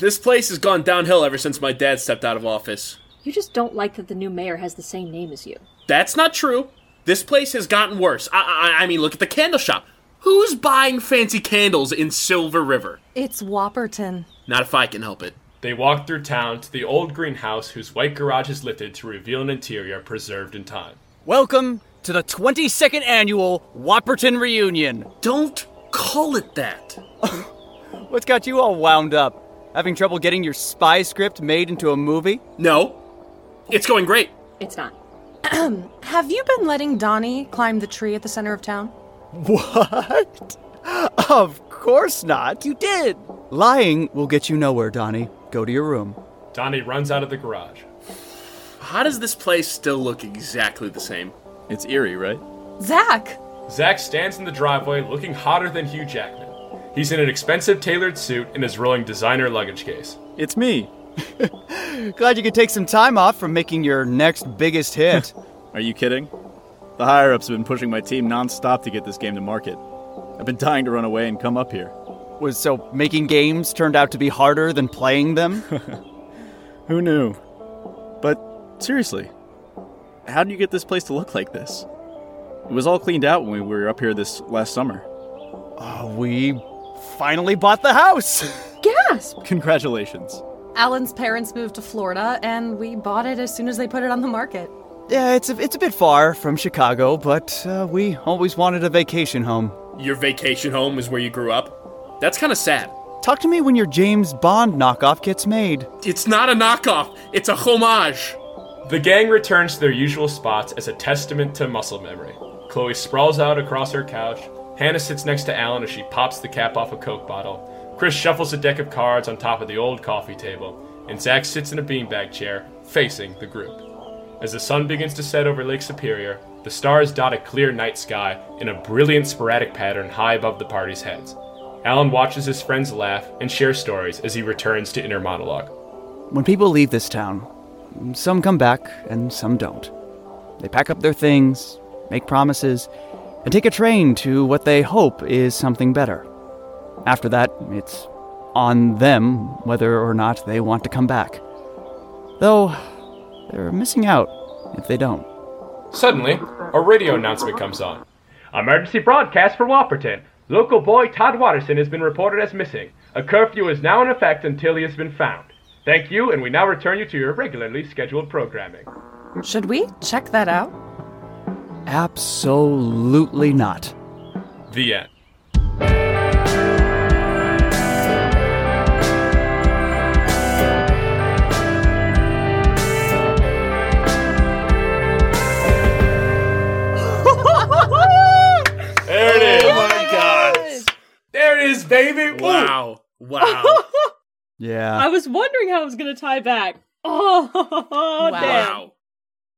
this place has gone downhill ever since my dad stepped out of office. You just don't like that the new mayor has the same name as you. That's not true. This place has gotten worse. I, I, I mean, look at the candle shop. Who's buying fancy candles in Silver River? It's Whopperton. Not if I can help it. They walk through town to the old greenhouse whose white garage is lifted to reveal an interior preserved in time. Welcome to the 22nd annual Whopperton reunion. Don't call it that. (laughs) What's got you all wound up? Having trouble getting your spy script made into a movie? No, it's going great. It's not. (clears throat) Have you been letting Donnie climb the tree at the center of town? What? Of course not. You did! Lying will get you nowhere, Donnie. Go to your room. Donnie runs out of the garage. How does this place still look exactly the same? It's eerie, right? Zach! Zach stands in the driveway looking hotter than Hugh Jackman. He's in an expensive tailored suit and is rolling designer luggage case. It's me. (laughs) Glad you could take some time off from making your next biggest hit. (laughs) Are you kidding? The higher ups have been pushing my team nonstop to get this game to market. I've been dying to run away and come up here. Was so making games turned out to be harder than playing them? (laughs) Who knew? But seriously, how do you get this place to look like this? It was all cleaned out when we were up here this last summer. Oh, we finally bought the house. (laughs) Gasp! Congratulations. Alan's parents moved to Florida, and we bought it as soon as they put it on the market. yeah, it's a, it's a bit far from Chicago, but uh, we always wanted a vacation home. Your vacation home is where you grew up? That's kind of sad. Talk to me when your James Bond knockoff gets made. It's not a knockoff, it's a homage. The gang returns to their usual spots as a testament to muscle memory. Chloe sprawls out across her couch. Hannah sits next to Alan as she pops the cap off a Coke bottle. Chris shuffles a deck of cards on top of the old coffee table, and Zach sits in a beanbag chair, facing the group. As the sun begins to set over Lake Superior, the stars dot a clear night sky in a brilliant sporadic pattern high above the party's heads. Alan watches his friends laugh and share stories as he returns to inner monologue. When people leave this town, some come back and some don't. They pack up their things, make promises, and take a train to what they hope is something better. After that, it's on them whether or not they want to come back. Though, they're missing out if they don't. Suddenly, a radio announcement comes on. Emergency broadcast for Whopperton. Local boy Todd Watterson has been reported as missing. A curfew is now in effect until he has been found. Thank you, and we now return you to your regularly scheduled programming. Should we check that out? Absolutely not. The end. (laughs) There it is. Oh my god. There it is, baby. Wow. Wow. (laughs) Yeah. I was wondering how it was going to tie back. Oh, (laughs) damn. wow.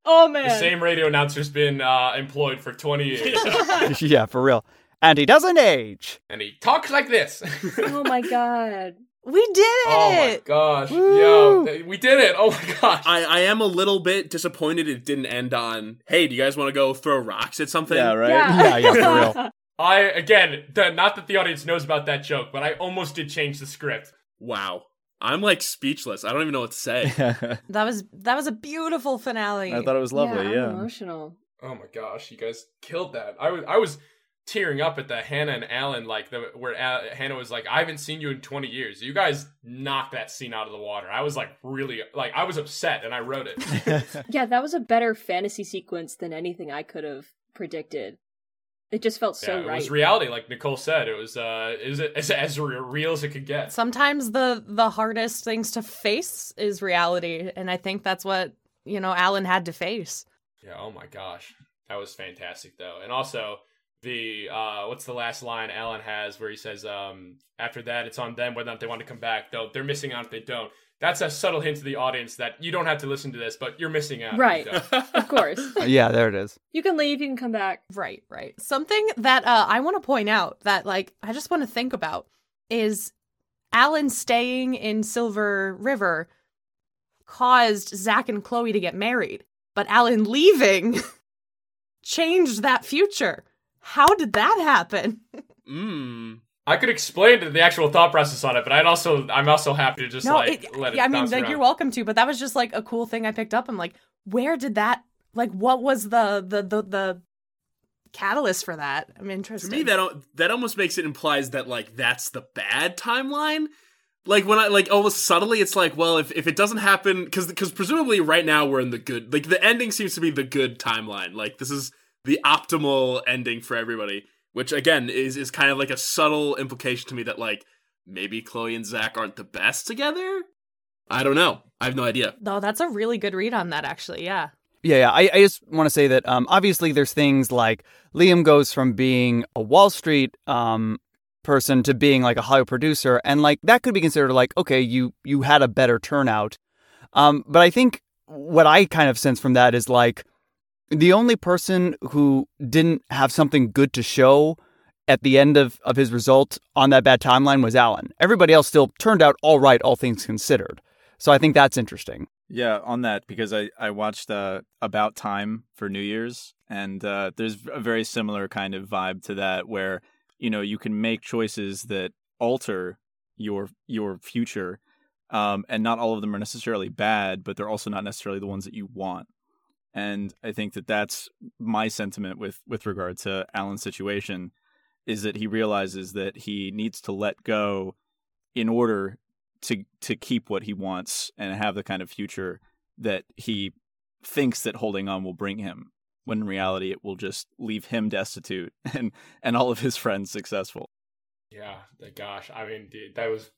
Oh, man. The same radio announcer's been uh, employed for 20 years, (laughs) (laughs) yeah, for real. And he doesn't age. and he talks like this. Oh, my God. We did it! Oh my it! gosh. Yo, we did it. Oh my gosh. I, I am a little bit disappointed it didn't end on, hey, do you guys want to go throw rocks at something? Yeah, right? Yeah, yeah, for real. I again, the, not that the audience knows about that joke, but I almost did change the script. Wow. I'm like speechless. I don't even know what to say. (laughs) That was that was a beautiful finale. I thought it was lovely, I'm yeah. emotional. Oh my gosh, you guys killed that. I was I was tearing up at the Hannah and Alan like the where uh, Hannah was like, "I haven't seen you in 20 years." You guys knocked that scene out of the water. I was like really like I was upset and I wrote it. (laughs) Yeah, that was a better fantasy sequence than anything I could have predicted. It just felt so yeah, it right. was reality, like Nicole said. It was uh, is it (laughs) as, as real as it could get. Sometimes the the hardest things to face is reality, and I think that's what you know Alan had to face. Yeah. Oh my gosh, that was fantastic though, and also the uh, what's the last line Alan has where he says, um, "After that, it's on them whether or not they want to come back. Though they're missing out if they don't." That's a subtle hint to the audience that you don't have to listen to this, but you're missing out. Right. (laughs) of course. yeah, there it is. You can leave, you can come back. Right, right. Something that uh, I want to point out that like I just want to think about is Alan staying in Silver River caused Zach and Chloe to get married, but Alan leaving (laughs) changed that future. How did that happen? Mmm. (laughs) I could explain the actual thought process on it, but I'd also I'm also happy to just like it, let it. yeah, I mean, like around. you're welcome to, but that was just like a cool thing I picked up. I'm like, where did that? Like, what was the the the the catalyst for that? I'm interested. To interested. me, that al- that almost makes it implies that like that's the bad timeline. Like when I like almost subtly, it's like, well, if, if it doesn't happen, because because presumably right now we're in the good. Like the ending seems to be the good timeline. Like this is the optimal ending for everybody. Which again is is kind of like a subtle implication to me that like maybe Chloe and Zach aren't the best together. I don't know. I have no idea. No, that's a really good read on that, actually. Yeah. Yeah, yeah. I, I just want to say that um, obviously there's things like Liam goes from being a Wall Street um, person to being like a Hollywood producer, and like that could be considered like okay, you you had a better turnout. Um, but I think what I kind of sense from that is like the only person who didn't have something good to show at the end of, of his result on that bad timeline was Alan. Everybody else still turned out all right, all things considered. So I think that's interesting. Yeah, on that because I I watched uh, About Time for New Year's, and uh, there's a very similar kind of vibe to that where you know you can make choices that alter your your future, um, and not all of them are necessarily bad, but they're also not necessarily the ones that you want. And I think that that's my sentiment with with regard to Alan's situation is that he realizes that he needs to let go in order to to keep what he wants and have the kind of future that he thinks that holding on will bring him when in reality it will just leave him destitute (laughs) and and all of his friends successful. Yeah gosh i mean that was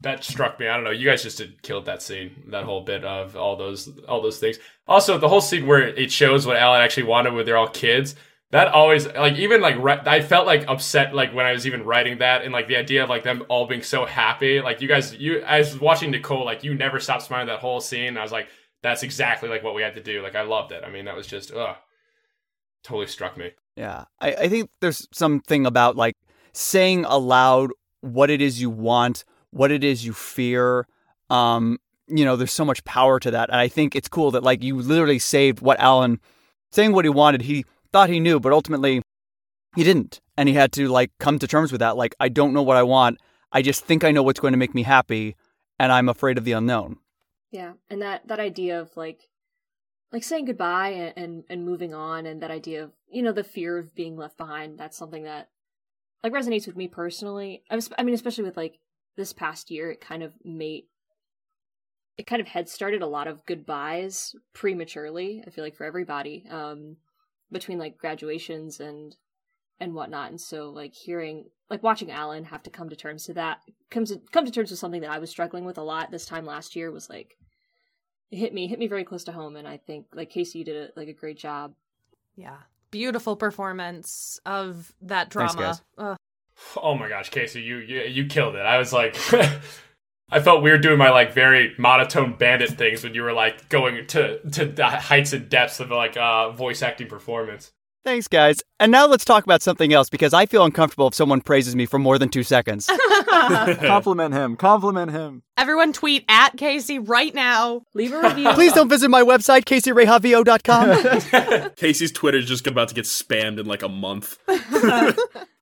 that struck me i don't know you guys just did killed that scene that whole bit of all those all those things. Also the whole scene where it shows what alan actually wanted when they're all kids that always like even like I felt like upset like when I was even writing that and like the idea of like them all being so happy like you guys you I was watching Nicole like you never stopped smiling that whole scene I was like that's exactly like what we had to do like I loved it I mean that was just ugh totally struck me. Yeah I, I think there's something about like saying aloud what it is you want what it is you fear um you know there's so much power to that and I think it's cool that like you literally saved what Alan saying what he wanted he thought he knew, but ultimately he didn't. And he had to like come to terms with that. Like, I don't know what I want. I just think I know what's going to make me happy, and I'm afraid of the unknown. Yeah, and that that idea of like like saying goodbye and, and, and moving on and that idea of you know the fear of being left behind that's something that like resonates with me personally I, was, I mean especially with like this past year it kind of made it kind of head started a lot of goodbyes prematurely i feel like for everybody um between like graduations and and whatnot. And so like hearing like watching alan have to come to terms to that comes to come to terms with something that i was struggling with a lot this time last year was like it hit me hit me very close to home. And i think like casey you did a, like a great job. Yeah. Beautiful performance of that drama. Thanks, oh my gosh casey you, you you killed it i was like (laughs) I felt weird doing my like very monotone bandit things when you were like going to to the heights and depths of like uh voice acting performance. Thanks, guys. And now let's talk about something else because I feel uncomfortable if someone praises me for more than two seconds. (laughs) (laughs) compliment him. Compliment him. Everyone tweet at Casey right now. Leave a review. Please don't visit my website, CaseyRayJavier.com. Casey's Twitter is just about to get spammed in like a month.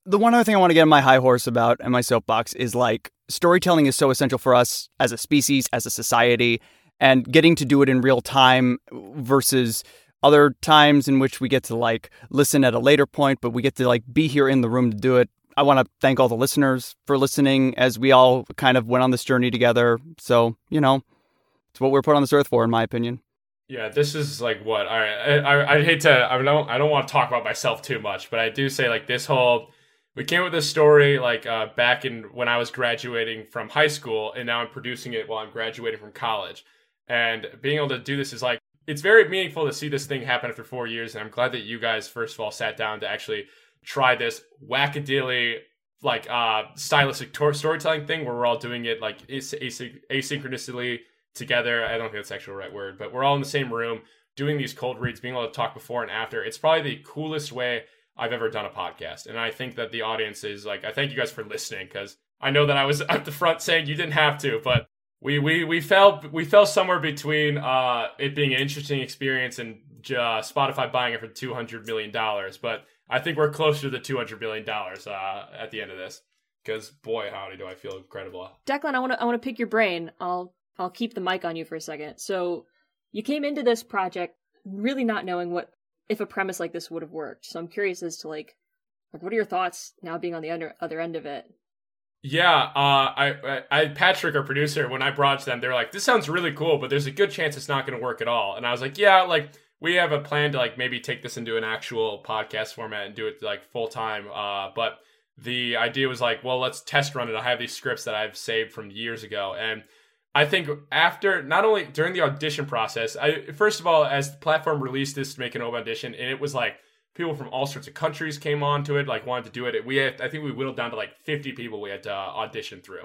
The one other thing I want to get on my high horse about and my soapbox is like storytelling is so essential for us as a species, as a society, and getting to do it in real time versus other times in which we get to like listen at a later point, but we get to like be here in the room to do it. I want to thank all the listeners for listening as we all kind of went on this journey together. So, you know, it's what we're put on this earth for, in my opinion. Yeah, this is like what I I I hate to I don't I don't want to talk about myself too much, but I do say like this whole we came with this story like uh, back in when I was graduating from high school, and now I'm producing it while I'm graduating from college. And being able to do this is like it's very meaningful to see this thing happen after four years. And I'm glad that you guys first of all sat down to actually try this wackadilly like uh stylistic tor- storytelling thing where we're all doing it like asynch- asynchronously together. I don't think that's actually the right word, but we're all in the same room doing these cold reads, being able to talk before and after. It's probably the coolest way I've ever done a podcast. And I think that the audience is like, I thank you guys for listening because I know that I was (laughs) at the front saying you didn't have to, but we we we fell we fell somewhere between uh, it being an interesting experience and uh, Spotify buying it for two hundred million dollars. But I think we're closer to the two hundred million dollars uh, at the end of this because boy, howdy, do I feel incredible. Declan, I want to I want to pick your brain. I'll I'll keep the mic on you for a second. So you came into this project really not knowing what if a premise like this would have worked. So I'm curious as to like, like what are your thoughts now being on the under, other end of it? Yeah, uh, I, I, Patrick, our producer, when I brought to them, they were like, "This sounds really cool, but there's a good chance it's not going to work at all." And I was like, "Yeah, like we have a plan to like maybe take this into an actual podcast format and do it like full time." Uh, but the idea was like, well, let's test run it. I have these scripts that I've saved from years ago, and I think after not only during the audition process, I first of all, as the platform released this to make an open audition, and it was like people from all sorts of countries came on to it, like wanted to do it. We had, I think we whittled down to like 50 people we had to uh, audition through,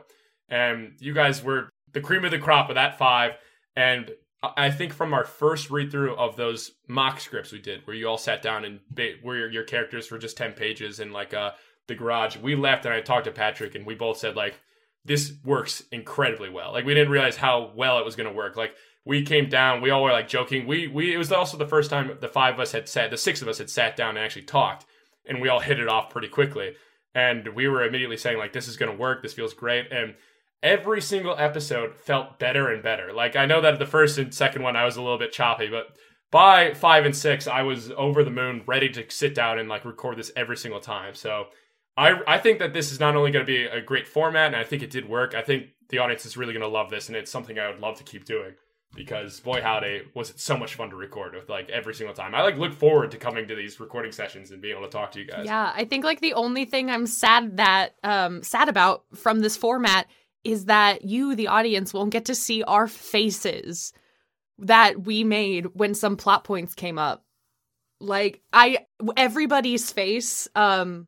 and you guys were the cream of the crop of that five. And I think from our first read through of those mock scripts we did, where you all sat down and ba- were your, your characters for just 10 pages in like uh, the garage, we left and I talked to Patrick, and we both said like this works incredibly well. Like we didn't realize how well it was going to work. Like we came down, we all were like joking. We we it was also the first time the five of us had sat, the six of us had sat down and actually talked, and we all hit it off pretty quickly. And we were immediately saying like this is going to work. This feels great. And every single episode felt better and better. Like I know that the first and second one I was a little bit choppy, but by five and six I was over the moon, ready to sit down and like record this every single time. So I I think that this is not only going to be a great format, and I think it did work. I think the audience is really going to love this, and it's something I would love to keep doing because boy howdy was it so much fun to record with like every single time. I like look forward to coming to these recording sessions and being able to talk to you guys. Yeah, I think like the only thing I'm sad that um sad about from this format is that you the audience won't get to see our faces that we made when some plot points came up. Like I everybody's face um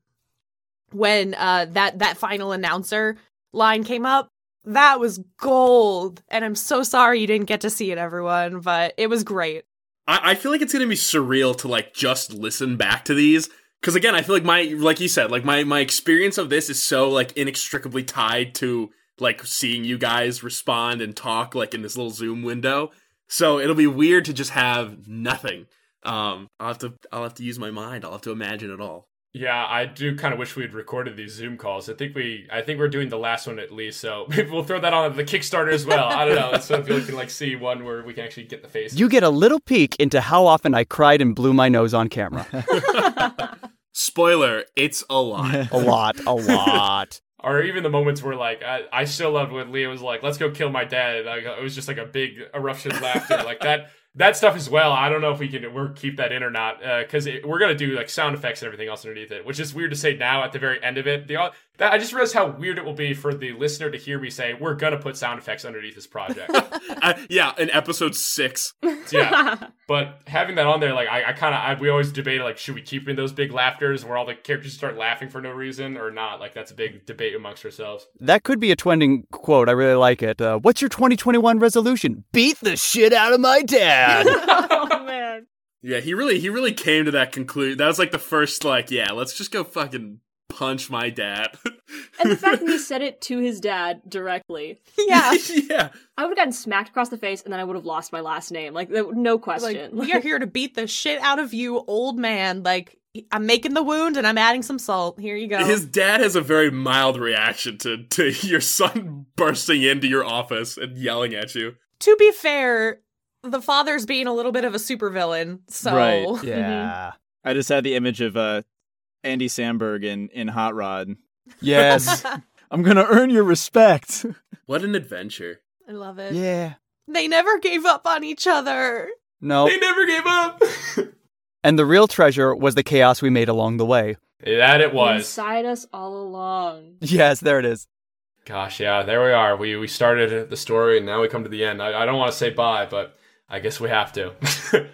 when uh that that final announcer line came up that was gold and i'm so sorry you didn't get to see it everyone but it was great I, I feel like it's gonna be surreal to like just listen back to these because again, I feel like my like you said, like my my experience of this is so like inextricably tied to like seeing you guys respond and talk like in this little Zoom window. So it'll be weird to just have nothing. Um, I'll have to I'll have to use my mind. I'll have to imagine it all. Yeah, I do kind of wish we'd recorded these Zoom calls. I think we, I think we're doing the last one at least. So (laughs) maybe we'll throw that on the Kickstarter as well. I don't know. So if you can like see one where we can actually get the face. You get a little peek into how often I cried and blew my nose on camera. (laughs) (laughs) Spoiler: It's a lot. a lot, a lot. or even the moments where like I, I still love when Leah was like, "Let's go kill my dad." Like, it was just like a big eruption of laughter, like that. That stuff as well. I don't know if we can we're keep that in or not because we're gonna do like sound effects and everything else underneath it, which is weird to say now at the very end of it. The that, I just realized how weird it will be for the listener to hear me say we're gonna put sound effects underneath this project. (laughs) uh, yeah, in episode six. yeah, but having that on there, like I, I kind of we always debate like should we keep in those big laughters where all the characters start laughing for no reason or not? Like that's a big debate amongst ourselves. That could be a trending quote. I really like it. Uh, What's your 2021 resolution? Beat the shit out of my dad. (laughs) oh man. Yeah, he really he really came to that conclusion. That was like the first like, yeah, let's just go fucking punch my dad. (laughs) and the fact that he said it to his dad directly. Yeah. (laughs) yeah. I would have gotten smacked across the face and then I would have lost my last name. Like, no question. Like, we are here to beat the shit out of you, old man. Like, I'm making the wound and I'm adding some salt. Here you go. His dad has a very mild reaction to, to your son bursting into your office and yelling at you. To be fair, the father's being a little bit of a supervillain. So, Right. (laughs) yeah. I just had the image of uh, Andy Samberg in, in Hot Rod. Yes. (laughs) I'm gonna earn your respect. (laughs) What an adventure. I love it. yeah. They never gave up on each other. No. They never gave up. And the real treasure was the chaos we made along the way. that it was. Inside us all along. Yes, there it is. Gosh, yeah, there we are. We we started the story and now we come to the end. I, I don't want to say bye, but I guess we have to. Aww. (laughs)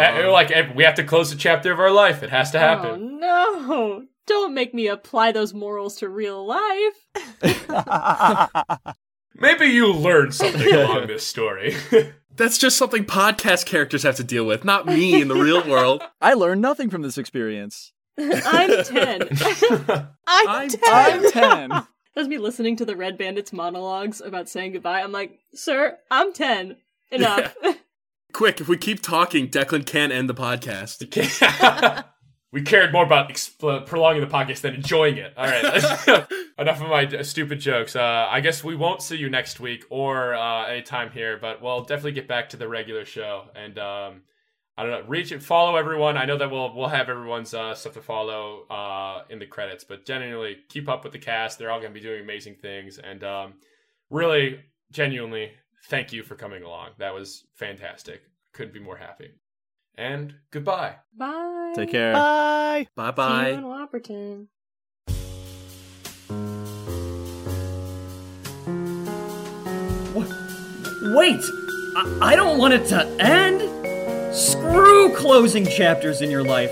Eh, like eh, we have to close the chapter of our life. It has to Oh happen. no! Don't make me apply those morals to real life. (laughs) (laughs) Maybe you learned something along this story. That's just something podcast characters have to deal with, not me in the real world. I learned nothing from this experience. I'm 10. I'm, I'm 10. I'm 10. That's me listening to the Red Bandits monologues about saying goodbye. I'm like, sir, I'm 10. Enough. (laughs) Quick, if we keep talking, Declan can't end the podcast. (laughs) we cared more about expl- prolonging the podcast than enjoying it. All right, (laughs) enough of my uh, stupid jokes. Uh, I guess we won't see you next week or uh, anytime here, but we'll definitely get back to the regular show. And um, I don't know, reach and follow everyone. I know that we'll we'll have everyone's uh, stuff to follow uh, in the credits, but genuinely keep up with the cast. They're all going to be doing amazing things, and um, really, genuinely, thank you for coming along. That was fantastic. Couldn't be more happy. And goodbye. Bye. Take care. Bye. Bye See you bye. in Whopperton. Wait! I, I don't want it to end! Screw closing chapters in your life.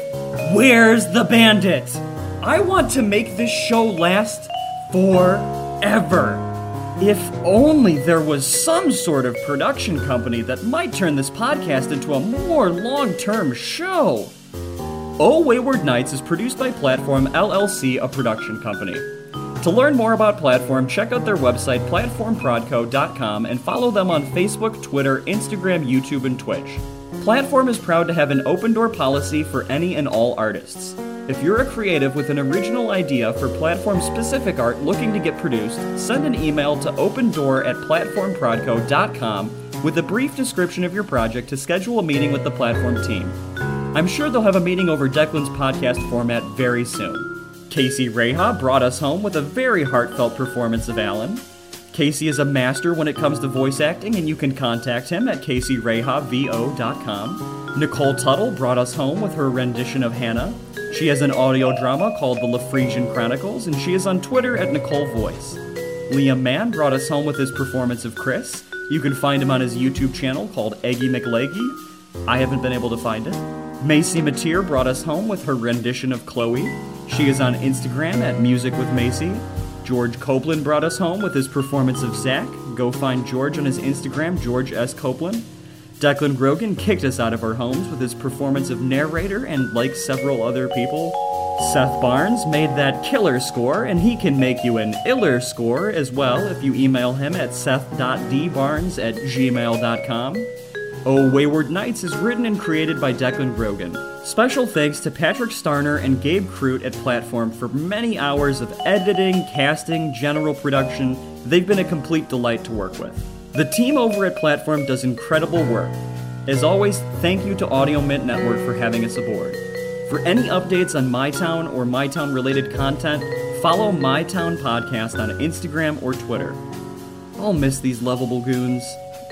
Where's the bandit? I want to make this show last forever. If only there was some sort of production company that might turn this podcast into a more long term show. Oh Wayward Nights is produced by Platform LLC, a production company. To learn more about Platform, check out their website, platformprodco.com, and follow them on Facebook, Twitter, Instagram, YouTube, and Twitch. Platform is proud to have an open door policy for any and all artists. If you're a creative with an original idea for platform specific art looking to get produced, send an email to opendoor at platformprodco.com with a brief description of your project to schedule a meeting with the platform team. I'm sure they'll have a meeting over Declan's podcast format very soon. Casey Reha brought us home with a very heartfelt performance of Alan. Casey is a master when it comes to voice acting, and you can contact him at caseyrehavvo.com. Nicole Tuttle brought us home with her rendition of Hannah. She has an audio drama called The Lafrisian Chronicles, and she is on Twitter at Nicole Voice. Liam Mann brought us home with his performance of Chris. You can find him on his YouTube channel called Eggy McLeggy. I haven't been able to find it. Macy Mateer brought us home with her rendition of Chloe. She is on Instagram at Music with Macy. George Copeland brought us home with his performance of Zach. Go find George on his Instagram, George S. Copeland. Declan Grogan kicked us out of our homes with his performance of narrator, and like several other people, Seth Barnes made that killer score, and he can make you an iller score as well if you email him at seth.dbarnes at gmail.com. Oh Wayward Knights is written and created by Declan Grogan. Special thanks to Patrick Starner and Gabe Crute at Platform for many hours of editing, casting, general production. They've been a complete delight to work with. The team over at Platform does incredible work. As always, thank you to Audio Mint Network for having us aboard. For any updates on MyTown or MyTown related content, follow MyTown Podcast on Instagram or Twitter. I'll miss these lovable goons.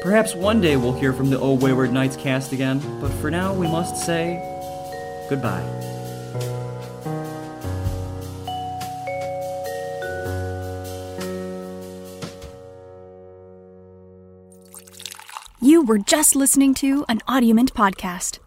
Perhaps one day we'll hear from the Oh Wayward Knights cast again, but for now we must say goodbye. You were just listening to an Audiment podcast.